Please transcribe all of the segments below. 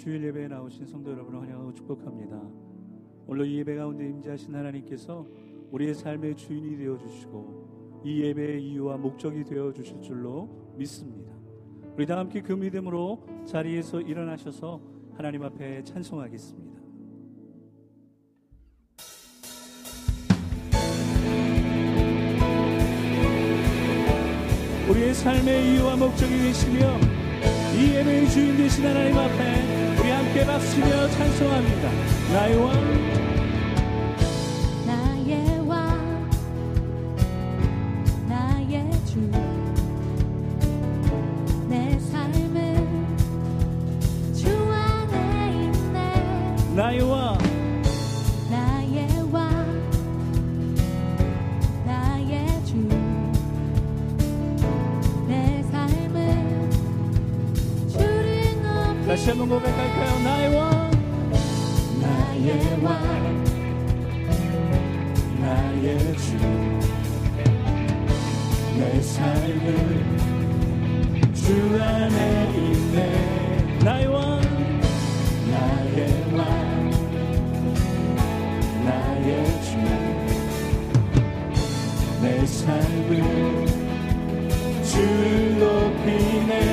주일 예배에 나오신 성도 여러분을 환영하고 축복합니다. 오늘 이 예배 가운데 임재하신 하나님께서 우리의 삶의 주인이 되어 주시고 이 예배의 이유와 목적이 되어 주실 줄로 믿습니다. 우리 다 함께 그 믿음으로 자리에서 일어나셔서 하나님 앞에 찬송하겠습니다. 삶의 이유와 목적이 되시며 이 예배의 주인 되신 하나님 앞에 우리 함께 박수며 찬송합니다. 나의 왕 다시 한번 고백할까요? 나의 왕. 나의 왕. 나의 주. 내 삶을 주 안에 있네. 나의 왕. 나의 왕. 나의 주. 내 삶을 주 높이네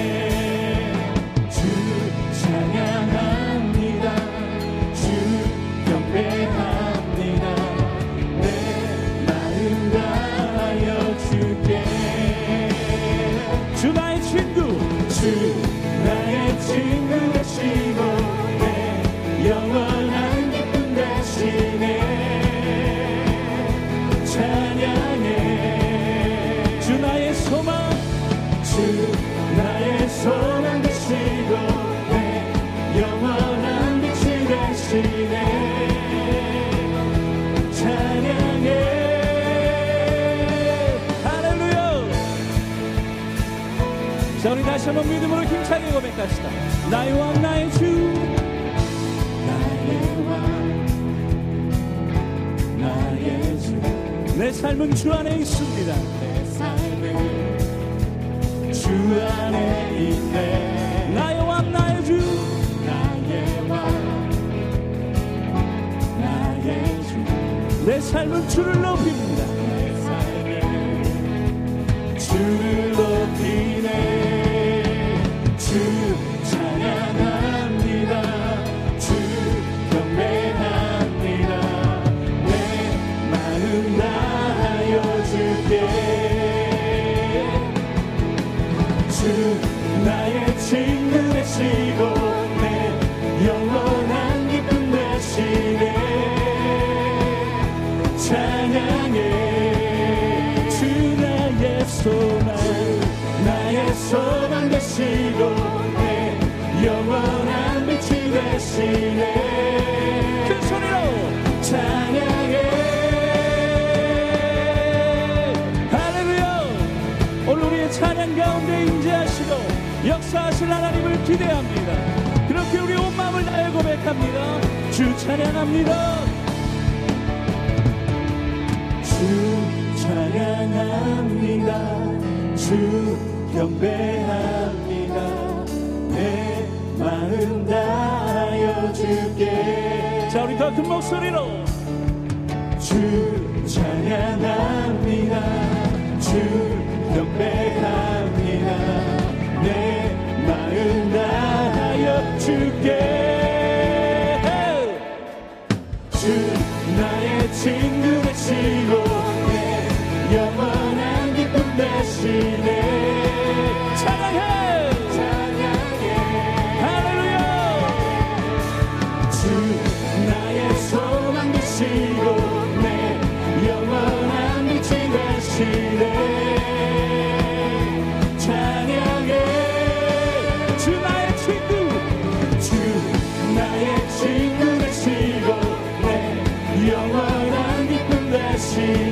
다시 한번 믿음으로 힘차게 고백합시다. 나의 왕 나의 주. 나의 왕 나의 주 내 삶은 주 안에 있습니다. 내 삶은 주 안에 있네. 나의 왕 나의 주. 나의 왕 나의 주 내 삶은 주를 높입니다. 내 주를 높이 찬양해. 주 나의 소망 나의 소망 되시네 큰 소리로 찬양해. 할렐루야. 오늘 우리의 찬양 가운데 임재하시고 역사하실 하나님을 기대합니다. 그렇게 우리 온 마음을 다해 고백합니다. 주 찬양합니다. 주 찬양합니다. 주 경배합니다 큰 목소리로. 주 찬양합니다. 주 경배합니다. 내 마음 다하여 주께. 주 나의 친구 되시고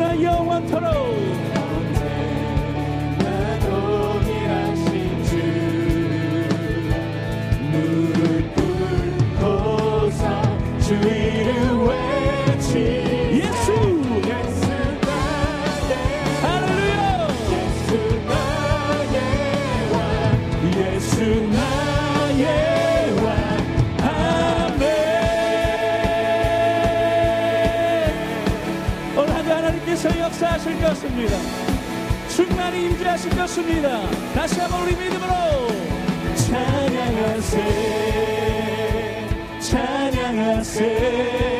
어제나 오늘이나 영원토록 역사하실 것입니다. 충만히 임재하실 것입니다. 다시 한번 우리 믿음으로 찬양하세 찬양하세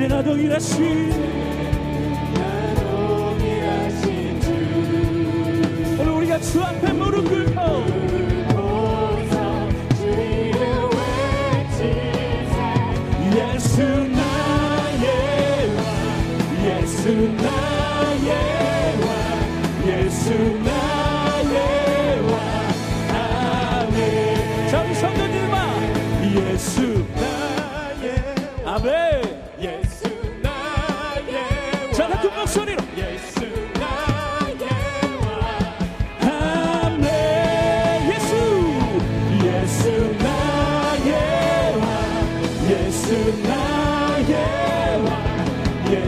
언제나 동일하신 주. 오늘 우리가 주 앞에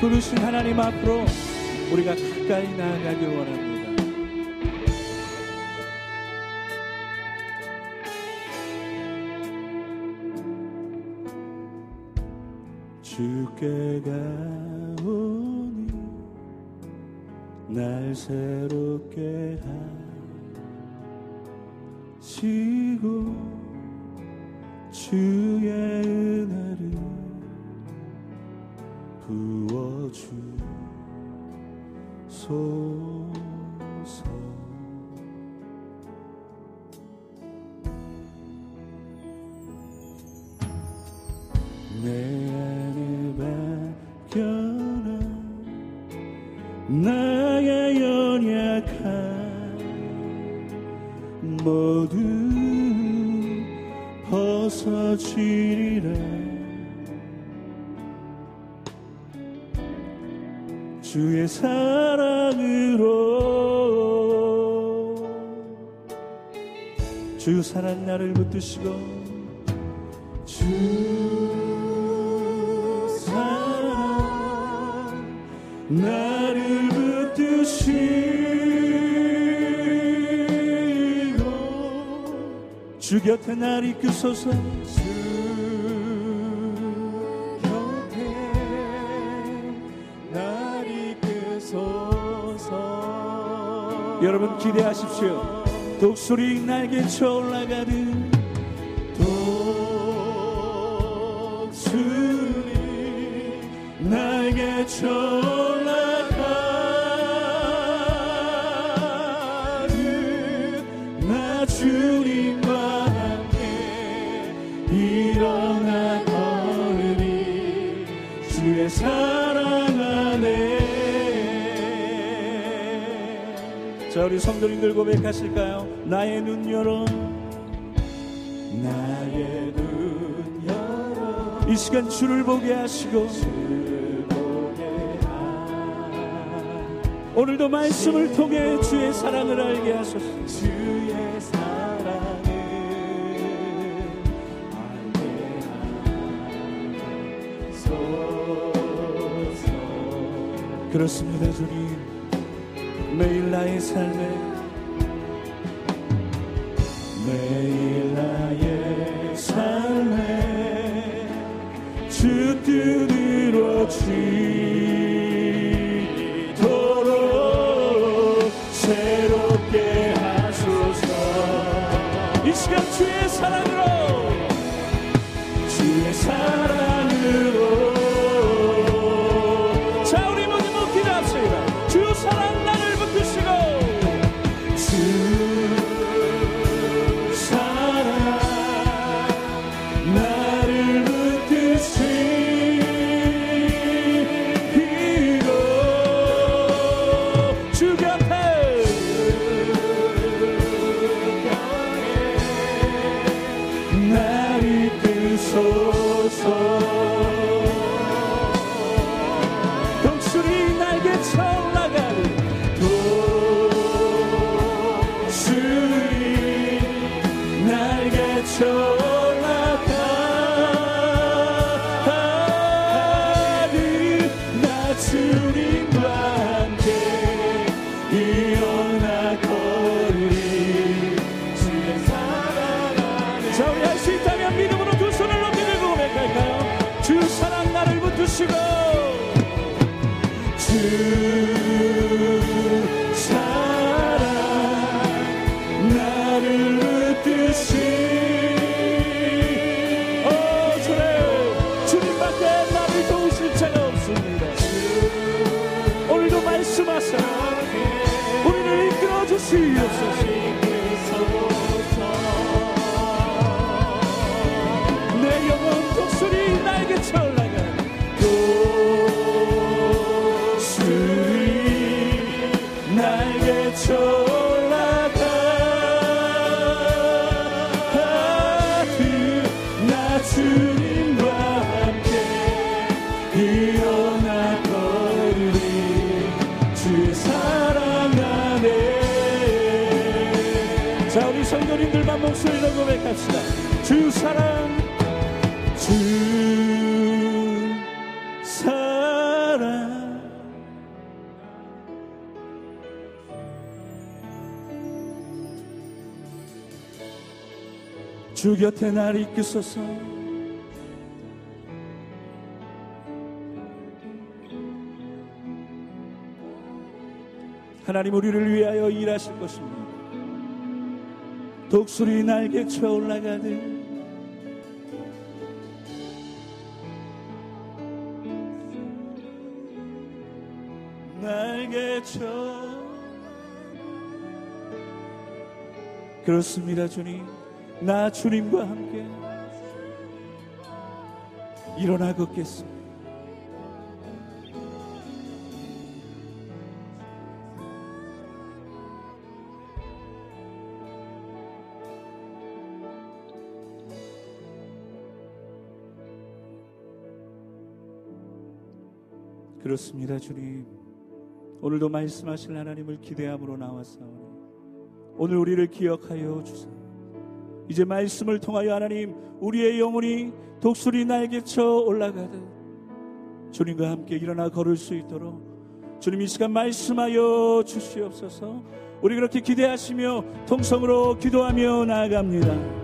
부르신 하나님 앞으로 우리가 가까이 나아가길 원합니다. 주께 가오니 날 새롭게 하시고 주의 은혜를 부어주소서 주의 사랑으로. 주 사랑 나를 붙드시고 주 사랑 나를 붙드시고 주 곁에 날 이끄소서. 주 여러분 기대하십시오. 독수리 날개 쳐올라가는 독수리 날개 쳐올라가는 나 주님과 함께 일어나 걸으니 주의 사 우리 성도님들 고백하실까요? 나의 눈 열어. 나의 눈 열어. 이 시간 주를 보게 하시고. 오늘도 말씀을 통해 주의 사랑을 알게 하소서. 주의 사랑을 알게 하소서. 그렇습니다 주님 매일 나의 삶에 주 곁에 날 이끄소서. 하나님 우리를 위하여 일하실 것입니다. 독수리 날개 쳐 올라가듯 날개쳐. 그렇습니다 주님 나 주님과 함께 일어나 걷겠습니다. 그렇습니다 주님. 오늘도 말씀하실 하나님을 기대함으로 나왔사오니 오늘 우리를 기억하여 주사 이제 말씀을 통하여 하나님 우리의 영혼이 독수리 날개쳐 올라가듯 주님과 함께 일어나 걸을 수 있도록 주님 이 시간 말씀하여 주시옵소서. 우리 그렇게 기대하시며 통성으로 기도하며 나아갑니다